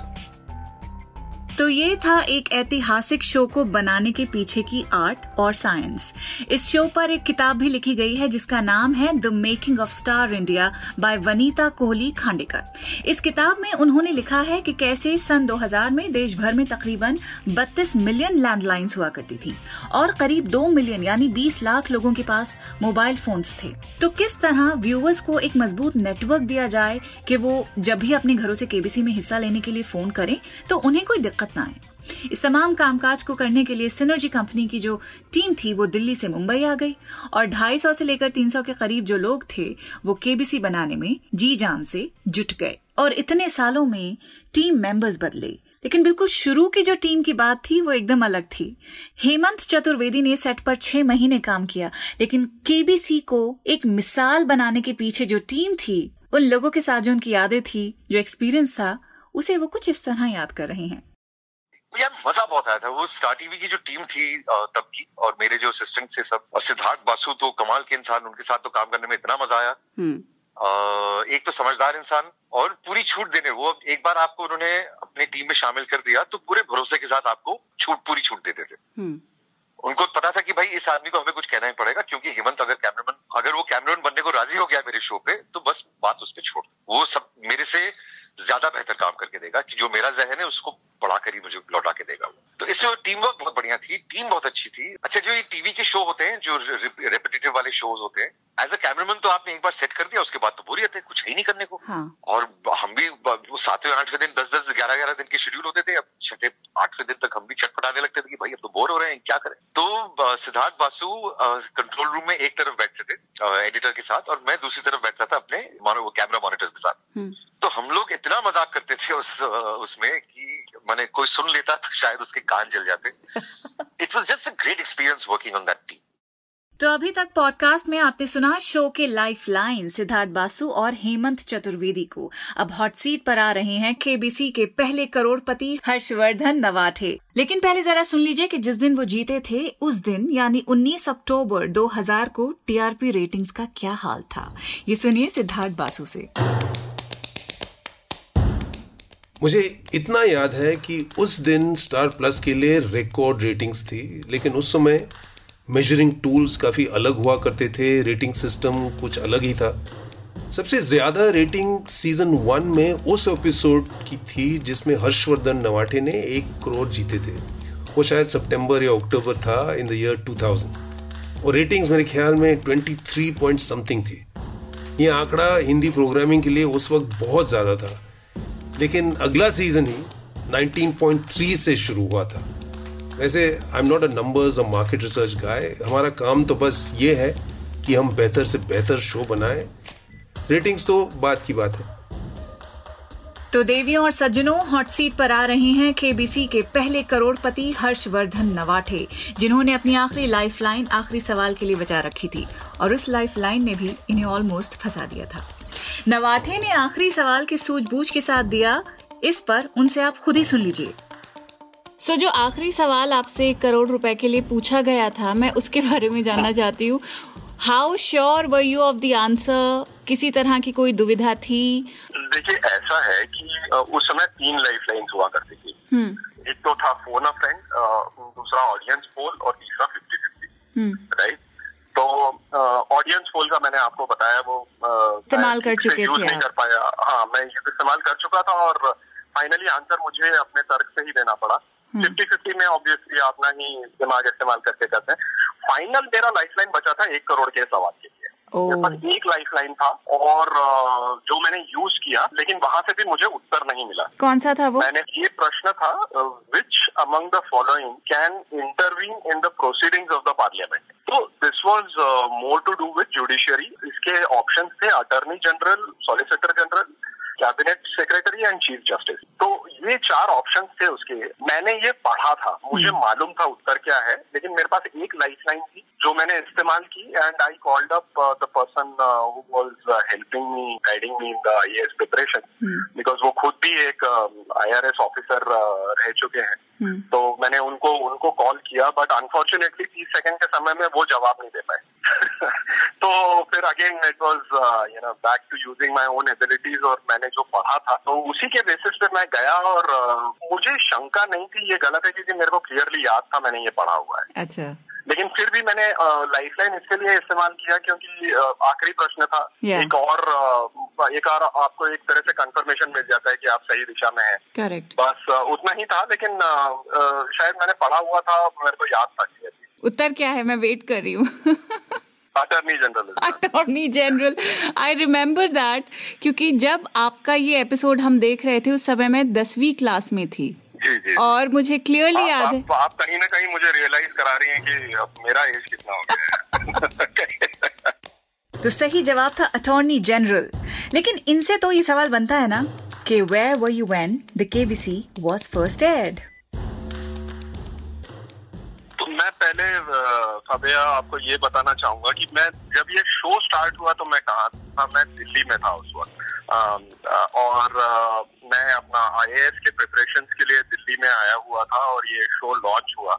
तो ये था एक ऐतिहासिक शो को बनाने के पीछे की आर्ट और साइंस। इस शो पर एक किताब भी लिखी गई है, जिसका नाम है the making of Star India by Vanita Kohli Khandekar. इस किताब में उन्होंने लिखा है कि कैसे सन 2000 में देश भर में तकरीबन 32 मिलियन लैंडलाइंस हुआ करती थी और करीब 2 मिलियन, यानी 20 लाख लोगों के पास मोबाइल फोन्स थे। तो किस तरह व्यूअर्स को एक मज़बूत नेटवर्क दिया जाए कि वो जब भी अपने घरों से केबीसी में हिस्सा लेने के लिए फ़ोन करें तो उन्हें कोई दिक्कत दिक्कत इस तमाम कामकाज को करने के लिए सिनर्जी कंपनी की जो टीम थी, वो दिल्ली से मुंबई आ गई और 250 से लेकर 300 के करीब जो लोग थे, वो केबीसी बनाने में जी जान से जुट गए और इतने सालों में टीम मेंबर्स बदले। लेकिन बिल्कुल शुरू की जो टीम की बात थी, वो एकदम अलग थी। हेमंत चतुर्वेदी ने सेट पर छह महीने काम किया, लेकिन केबीसी को एक मिसाल बनाने के पीछे जो टीम थी, उन लोगों के साथ जो उनकी यादें थी, जो एक्सपीरियंस था, उसे वो कुछ इस तरह याद कर रहे हैं। यार मज़ा बहुत आया था वो स्टार टीवी की जो टीम थी तब की और मेरे जो असिस्टेंट थे सब और सिद्धार्थ बासु तो कमाल के इंसान उनके साथ तो काम करने में इतना मज़ा आया हम्म। एक तो समझदार इंसान और पूरी छूट देने वो एक बार आपको उन्होंने अपनी टीम में शामिल कर दिया तो पूरे भरोसे के साथ आपको छूट पूरी छूट देते थे हम्म। उनको पता था कि भाई इस आदमी को हमें कुछ कहना ही पड़ेगा क्योंकि हेमंत अगर कैमरामैन अगर वो कैमरामैन बनने को राज़ी हो गया मेरे शो पे तो बस बात उस पर छोड़ वो सब मेरे से ज़्यादा बेहतर काम करके देगा कि जो मेरा जहन है उसको बढ़ाकर ही मुझे लौटा के देगा तो इसमें टीम वर्क बहुत बढ़िया थी टीम बहुत अच्छी थी। अच्छा जो ये टीवी के शो होते हैं जो रेपिटेटिव वाले शोज़ होते हैं एज अ कैमरामैन तो आपने एक बार सेट कर दिया उसके बाद तो बोरियत है कुछ है ही नहीं करने को। हाँ. और हम भी वो सातवें आठवें दिन दस दस ग्यारह ग्यारह दिन के शेड्यूल होते थे अब छठे आठवें दिन तक हम भी छटपटाने लगते थे कि भाई अब तो बोर हो रहे हैं क्या करें? तो सिद्धार्थ बासु कंट्रोल रूम में एक तरफ़ बैठते थे एडिटर के साथ और मैं दूसरी तरफ़ बैठता था अपने कैमरा मॉनिटर्स के साथ। हम्म। तो हम लोग इतना मज़ाक करते थे उस उसमें कि मैंने कोई सुन लेता तो शायद उसके कान जल जाते। It was just a great experience working on that team तो अभी तक पॉडकास्ट में आपने सुना शो के लाइफ लाइन सिद्धार्थ बासु और हेमंत चतुर्वेदी को। अब हॉट सीट पर आ रहे हैं केबीसी के पहले करोड़पति हर्षवर्धन नवाठे। लेकिन पहले जरा सुन लीजिए कि जिस दिन वो जीते थे उस दिन यानी 19 अक्टूबर 2000 को टीआरपी रेटिंग्स का क्या हाल था? ये सुनिए सिद्धार्थ बासु से। मुझे इतना याद है कि उस दिन स्टार प्लस के लिए रिकॉर्ड रेटिंग्स थी, लेकिन उस समय मेजरिंग टूल्स काफ़ी अलग हुआ करते थे रेटिंग सिस्टम कुछ अलग ही था। सबसे ज़्यादा रेटिंग सीज़न वन में उस एपिसोड की थी जिसमें हर्षवर्धन नवाठे ने एक करोड़ जीते थे। वो शायद सितंबर या अक्टूबर था इन द ईयर 2000 और रेटिंग्स मेरे ख्याल में 23 पॉइंट समथिंग थी। ये आंकड़ा हिंदी प्रोग्रामिंग के लिए उस वक्त बहुत ज़्यादा था। लेकिन अगला सीज़न ही 19.3 से शुरू हुआ था। वैसे I am not a numbers और मार्केट रिसर्च गाय हमारा काम तो बस ये है कि हम बेहतर से बेहतर शो बनाएँ। रेटिंग्स तो बात की बात है। तो देवियों और सज्जनों हॉट सीट पर आ रहे हैं केबीसी के पहले करोड़पति हर्षवर्धन नवाठे, जिन्होंने अपनी आखिरी लाइफ लाइन आखिरी सवाल के लिए बचा रखी थी। और उस लाइफ लाइन ने भी इन्हें ऑलमोस्ट फंसा दिया था। नवाठे ने आखिरी सवाल के सूझबूझ के साथ दिया इस पर उनसे आप खुद ही सुन लीजिए। सो so, जो आखिरी सवाल आपसे एक करोड़ रुपए के लिए पूछा गया था मैं उसके बारे में जानना चाहती हूँ। How sure were you of the answer किसी तरह की कोई दुविधा थी? देखिए ऐसा है कि उस समय तीन लाइफ लाइन हुआ करती थी। हम्म। एक तो था फ़ोन अ फ्रेंड दूसरा ऑडियंस पोल और तीसरा फिफ्टी फिफ्टी राइट तो ऑडियंस पोल का मैंने आपको बताया वो इस्तेमाल कर चुके थे नहीं कर पाया। हाँ मैं इस्तेमाल कर चुका था और फाइनली आंसर मुझे अपने तर्क से ही देना पड़ा। फिफ्टी हम्म। फिफ्टी में ऑब्वियसली अपना ही दिमाग इस्तेमाल करके करते हैं। फाइनल मेरा लाइफ लाइन बचा था एक करोड़ के सवाल के लिए। एक लाइफ लाइन था और जो मैंने यूज़ किया लेकिन वहाँ से भी मुझे उत्तर नहीं मिला। कौन सा था वो? मैंने ये प्रश्न था which among the following can intervene in the proceedings of the parliament तो this was more to do with judiciary इसके ऑप्शन थे attorney general solicitor general cabinet secretary and chief justice तो ये चार ऑप्शंस थे उसके। मैंने ये पढ़ा था। मुझे मालूम था उत्तर क्या है लेकिन मेरे पास एक लाइफ लाइन थी जो मैंने इस्तेमाल की and I called up the person who was helping me guiding me in the IAS preparation because वो खुद भी एक आईआरएस ऑफिसर रह चुके हैं। तो मैंने उनको उनको कॉल किया बट अनफॉर्चुनेटली तीस सेकंड के समय में वो जवाब नहीं दे पाए। तो फिर again it was you know back to using my own abilities और मैंने जो पढ़ा था तो उसी के बेसिस पे मैं गया और uh, मुझे शंका नहीं थी ये गलत है क्योंकि मेरे को क्लियरली याद था मैंने ये पढ़ा हुआ है। अच्छा। लेकिन फिर भी मैंने लाइफ लाइन इसके लिए इस्तेमाल किया क्योंकि आखिरी प्रश्न था। Yeah. एक और एक और आपको एक तरह से कंफर्मेशन मिल जाता है कि आप सही दिशा में हैं। करेक्ट बस उतना ही था लेकिन शायद मैंने पढ़ा हुआ था मेरे को याद था। उत्तर क्या है? मैं वेट कर रही हूँ। Attorney general attorney general I remember that क्योंकि जब आपका ये एपिसोड हम देख रहे थे उस समय मैं दसवीं क्लास में थी। जी जी और मुझे क्लियरली याद है। आप, आप कहीं ना कहीं मुझे रियलाइज़ करा रही हैं कि अब मेरा एज कितना हो गया है। तो सही जवाब था अटॉर्नी जनरल लेकिन इनसे तो ये सवाल बनता है ना कि where were you when the KBC was first aired मैं पहले फबिया आपको ये बताना चाहूँगा कि मैं, जब ये शो स्टार्ट हुआ तो मैं कहा था? मैं दिल्ली में था उस वक्त। और मैं अपना आईएएस के प्रिपरेशन के लिए दिल्ली में आया हुआ था और ये शो लॉन्च हुआ।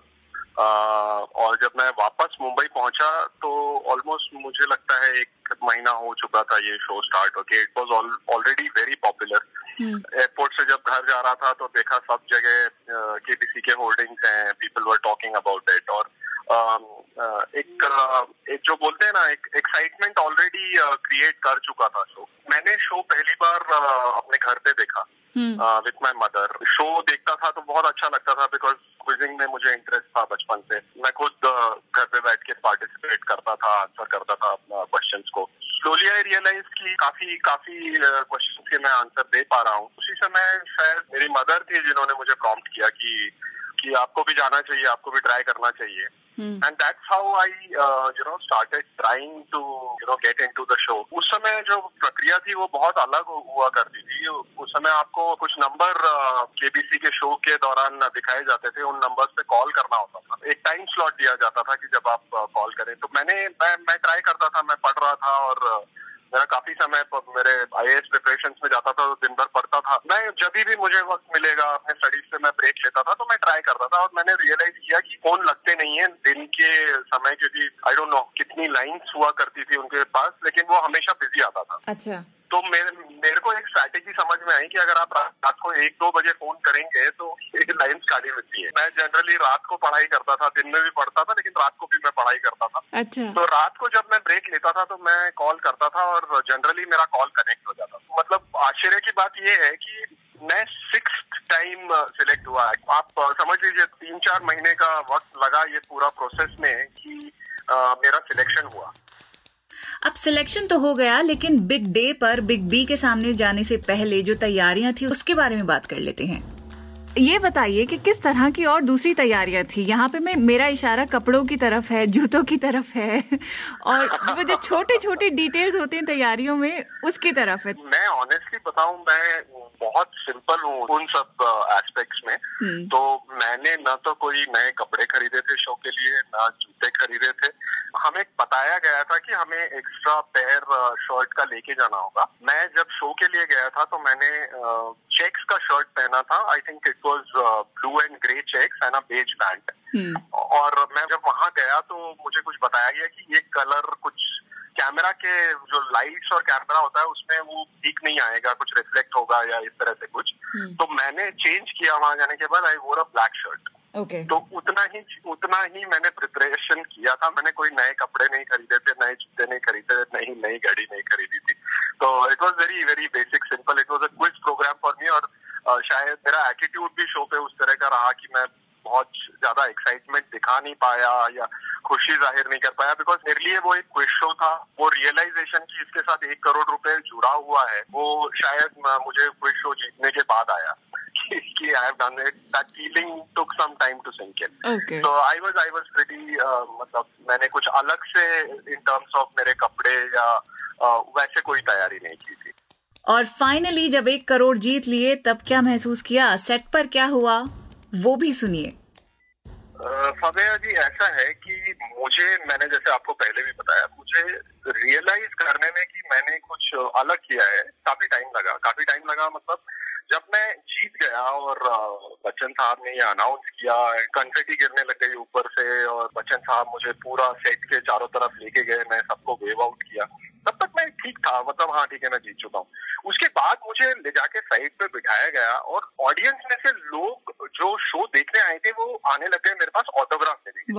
और जब मैं वापस मुंबई पहुँचा तो ऑलमोस्ट मुझे लगता है एक महीना हो चुका था ये शो स्टार्ट होके it was already very popular airport से जब घर जा रहा था तो देखा सब जगह केबीसी के होर्डिंग्स हैं people were talking about it और एक एक जो बोलते हैं ना एक एक्साइटमेंट ऑलरेडी क्रिएट कर चुका था शो मैंने शो पहली बार अपने घर पे देखा। विथ माई मदर शो देखता था तो बहुत अच्छा लगता था बिकॉज़ क्विजिंग में मुझे इंटरेस्ट था बचपन से। मैं खुद घर पे बैठ के पार्टिसिपेट करता था आंसर करता था अपना क्वेश्चन को। स्लोली आई रियलाइज़ की काफ़ी काफ़ी क्वेश्चन के मैं आंसर दे पा रहा हूँ। उसी समय शायद मेरी मदर थी जिन्होंने मुझे प्रॉम्प्ट किया कि कि आपको भी जाना चाहिए आपको भी ट्राई करना चाहिए। And that's how I you know started trying to you know get into the show उस समय जो प्रक्रिया थी वो बहुत अलग हुआ करती थी। उस समय आपको कुछ नंबर केबीसी के शो के दौरान दिखाए जाते थे उन नंबर्स पे कॉल करना होता था। एक टाइम स्लॉट दिया जाता था कि जब आप कॉल करें। तो मैंने मैं मैं ट्राई करता था मैं पढ़ रहा था और मेरा काफ़ी समय मेरे मेरे एस प्रिपरेशन में जाता था दिन भर पढ़ता था। मैं जब भी मुझे वक्त मिलेगा, अपने स्टडीज़ से मैं ब्रेक लेता था तो मैं ट्राई करता था और मैंने रियलाइज़ किया कि फ़ोन लगते नहीं है दिन के समय, क्योंकि आई डोंट नो कितनी लाइन्स हुआ करती थी उनके पास, लेकिन वो हमेशा बिज़ी आता था। अच्छा। तो मेरे मेरे को एक स्ट्रैटेजी समझ में आई कि अगर आप रात को एक दो बजे फ़ोन करेंगे तो ये लाइंस खाली मिलती है। मैं जनरली रात को पढ़ाई करता था दिन में भी पढ़ता था लेकिन रात को भी मैं पढ़ाई करता था। अच्छा। तो रात को जब मैं ब्रेक लेता था तो मैं कॉल करता था और जनरली मेरा कॉल कनेक्ट हो जाता था। मतलब आश्चर्य की बात ये है कि मैं सिक्स टाइम सिलेक्ट हुआ। है आप समझ लीजिए तीन चार महीने का वक्त लगा ये पूरा प्रोसेस में कि अ, मेरा सिलेक्शन हुआ। अब सिलेक्शन तो हो गया, लेकिन बिग डे पर बिग बी के सामने जाने से पहले जो तैयारियाँ थी, उसके बारे में बात कर लेते हैं। ये बताइए कि किस तरह की और दूसरी तैयारियाँ थी? यहाँ पे मैं मेरा इशारा कपड़ों की तरफ़ है जूतों की तरफ़ है। और वो जो छोटे छोटे डिटेल्स होते हैं तैयारियों में उसकी तरफ़ है। मैं ऑनेस्टली बताऊँ मैं बहुत सिंपल हूँ उन सब एस्पेक्ट्स में। तो मैंने न तो कोई नए कपड़े खरीदे थे शो के लिए न जूते खरीदे थे। हमें बताया गया था कि हमें एक्स्ट्रा पैर शर्ट का लेके जाना होगा। मैं जब शो के लिए गया था तो मैंने चेक्स का शर्ट पहना था। I think it was blue and grey checks and a beige pant और मैं जब वहाँ गया तो मुझे कुछ बताया गया कि ये कलर कुछ कैमरा के जो लाइट्स और कैमरा होता है उसमें वो ठीक नहीं आएगा कुछ रिफ्लेक्ट होगा या इस तरह से कुछ। तो मैंने चेंज किया वहाँ जाने के बाद I wore a black shirt okay तो उतना ही उतना ही मैंने प्रिपरेशन किया था। मैंने कोई नए कपड़े नहीं खरीदे थे नए जूते नहीं खरीदे थे नई घड़ी नहीं खरीदी थी। तो it was very very basic simple it was a quiz शायद मेरा एटीट्यूड भी शो पे उस तरह का रहा कि मैं बहुत ज़्यादा एक्साइटमेंट दिखा नहीं पाया या खुशी ज़ाहिर नहीं कर पाया बिकॉज़ मेरे लिए वो एक क्विज शो था। वो रियलाइजेशन की इसके साथ एक करोड़ रुपए जुड़ा हुआ है वो शायद मुझे क्विज शो जीतने के बाद आया। कि- I have done it that feeling took some time to sink in तो I was I was pretty मतलब मैंने कुछ अलग से इन टर्म्स ऑफ़ मेरे कपड़े या uh, वैसे कोई तैयारी नहीं की थी। और फाइनली जब एक करोड़ जीत लिए, तब क्या महसूस किया? सेट पर क्या हुआ? वो भी सुनिए। फबेया जी, ऐसा है कि मुझे, मैंने जैसे आपको पहले भी बताया, मुझे रियलाइज़ करने में कि मैंने कुछ अलग किया है। काफ़ी टाइम लगा, काफ़ी टाइम लगा मतलब जब मैं जीत गया और बच्चन साहब ने ये अनाउंस किया कन्फेटी गिरने लग गई ऊपर से और बच्चन साहब मुझे पूरा सेट के चारों तरफ़ लेके गए मैं सबको वेव आउट किया। तब तक मैं ठीक था मतलब हाँ ठीक है मैं जीत चुका हूँ। उसके बाद मुझे ले जाके साइड पे बिठाया गया और ऑडियंस में से लोग जो शो देखने आए थे वो आने लग गए मेरे पास ऑटोग्राफ देने के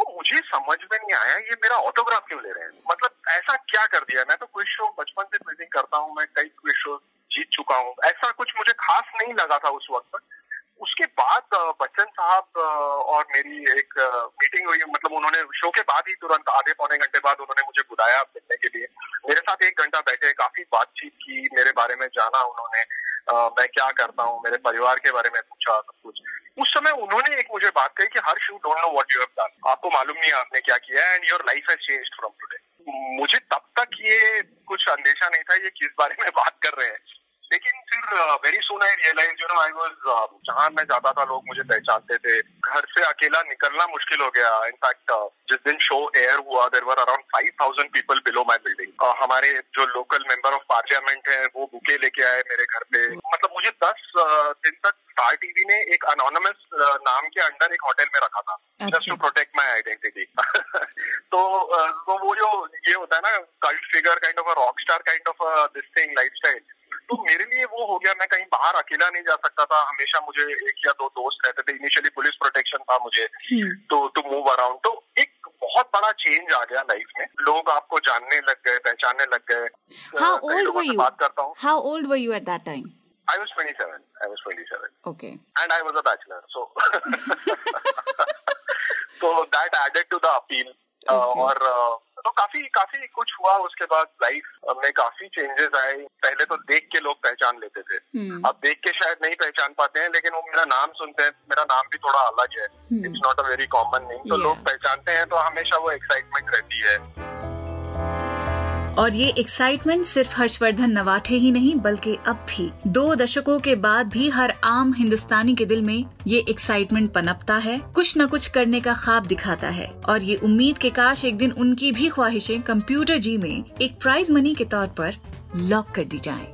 वो मुझे समझ में नहीं आया ये मेरा ऑटोग्राफ क्यों ले रहे हैं? मतलब ऐसा क्या कर दिया? मैं तो क्विज शो बचपन से क्विजिंग करता हूँ मैं कई क्विज शो जीत चुका हूँ। ऐसा कुछ मुझे खास नहीं लगा था उस वक्त। उसके बाद बच्चन साहब और मेरी एक मीटिंग हुई। मतलब उन्होंने शो के बाद ही तुरंत आधे पौने घंटे बाद उन्होंने मुझे बुलाया मिलने के लिए। मेरे साथ एक घंटा बैठे काफ़ी बातचीत की मेरे बारे में जाना उन्होंने। आ, मैं क्या करता हूँ मेरे परिवार के बारे में पूछा सब कुछ। उस समय उन्होंने एक मुझे बात कही कि Harsh you don't know what you have done आपको मालूम नहीं आपने क्या किया and your life has change from today मुझे तब तक ये कुछ अंदेशा नहीं था ये किस बारे में बात कर रहे हैं। लेकिन फिर very soon I realise you know I was जहाँ मैं जाता था लोग मुझे पहचानते थे। घर से अकेला निकलना मुश्किल हो गया। इनफैक्ट uh, जिस दिन शो एयर हुआ there were around five thousand people below my building हमारे जो लोकल मेंबर ऑफ़ पार्लियामेंट है वो बुके लेके आए मेरे घर पे। मतलब मुझे दस uh, दिन तक स्टार टीवी ने एक अनोनमस uh, नाम के अंडर एक होटल में रखा था just to protect my identity तो वो जो ये होता है ना cult figure kind of a rock star kind of this thing lifestyle तो मेरे लिए वो हो गया मैं कहीं बाहर अकेला नहीं जा सकता था हमेशा मुझे एक या दो दोस्त रहते थे इनिशियली पुलिस प्रोटेक्शन था मुझे। तो टू मूव अराउंड तो एक बहुत बड़ा चेंज आ गया लाइफ में लोग आपको जानने लग गए पहचानने लग गए हाउ ओल्ड वर यू बात करता हूँ how old were you at that time I was 27. I was 27. Okay. And I was a bachelor. So, so that added to the appeal. Okay. और तो काफ़ी काफ़ी कुछ हुआ उसके बाद लाइफ में काफ़ी चेंजेस आए पहले तो देख के लोग पहचान लेते थे hmm. अब देख के शायद नहीं पहचान पाते हैं लेकिन वो मेरा नाम सुनते हैं मेरा नाम भी थोड़ा अलग है it's not a very common name तो yeah. लोग पहचानते हैं तो हमेशा वो एक्साइटमेंट रहती है और ये एक्साइटमेंट सिर्फ़ हर्षवर्धन नवाठे ही नहीं, बल्कि अब भी दो दशकों के बाद भी हर आम हिंदुस्तानी के दिल में ये एक्साइटमेंट पनपता है, कुछ न कुछ करने का ख्वाब दिखाता है और ये उम्मीद के काश एक दिन उनकी भी ख्वाहिशें कंप्यूटर जी में एक प्राइज मनी के तौर पर लॉक कर दी जाएँ।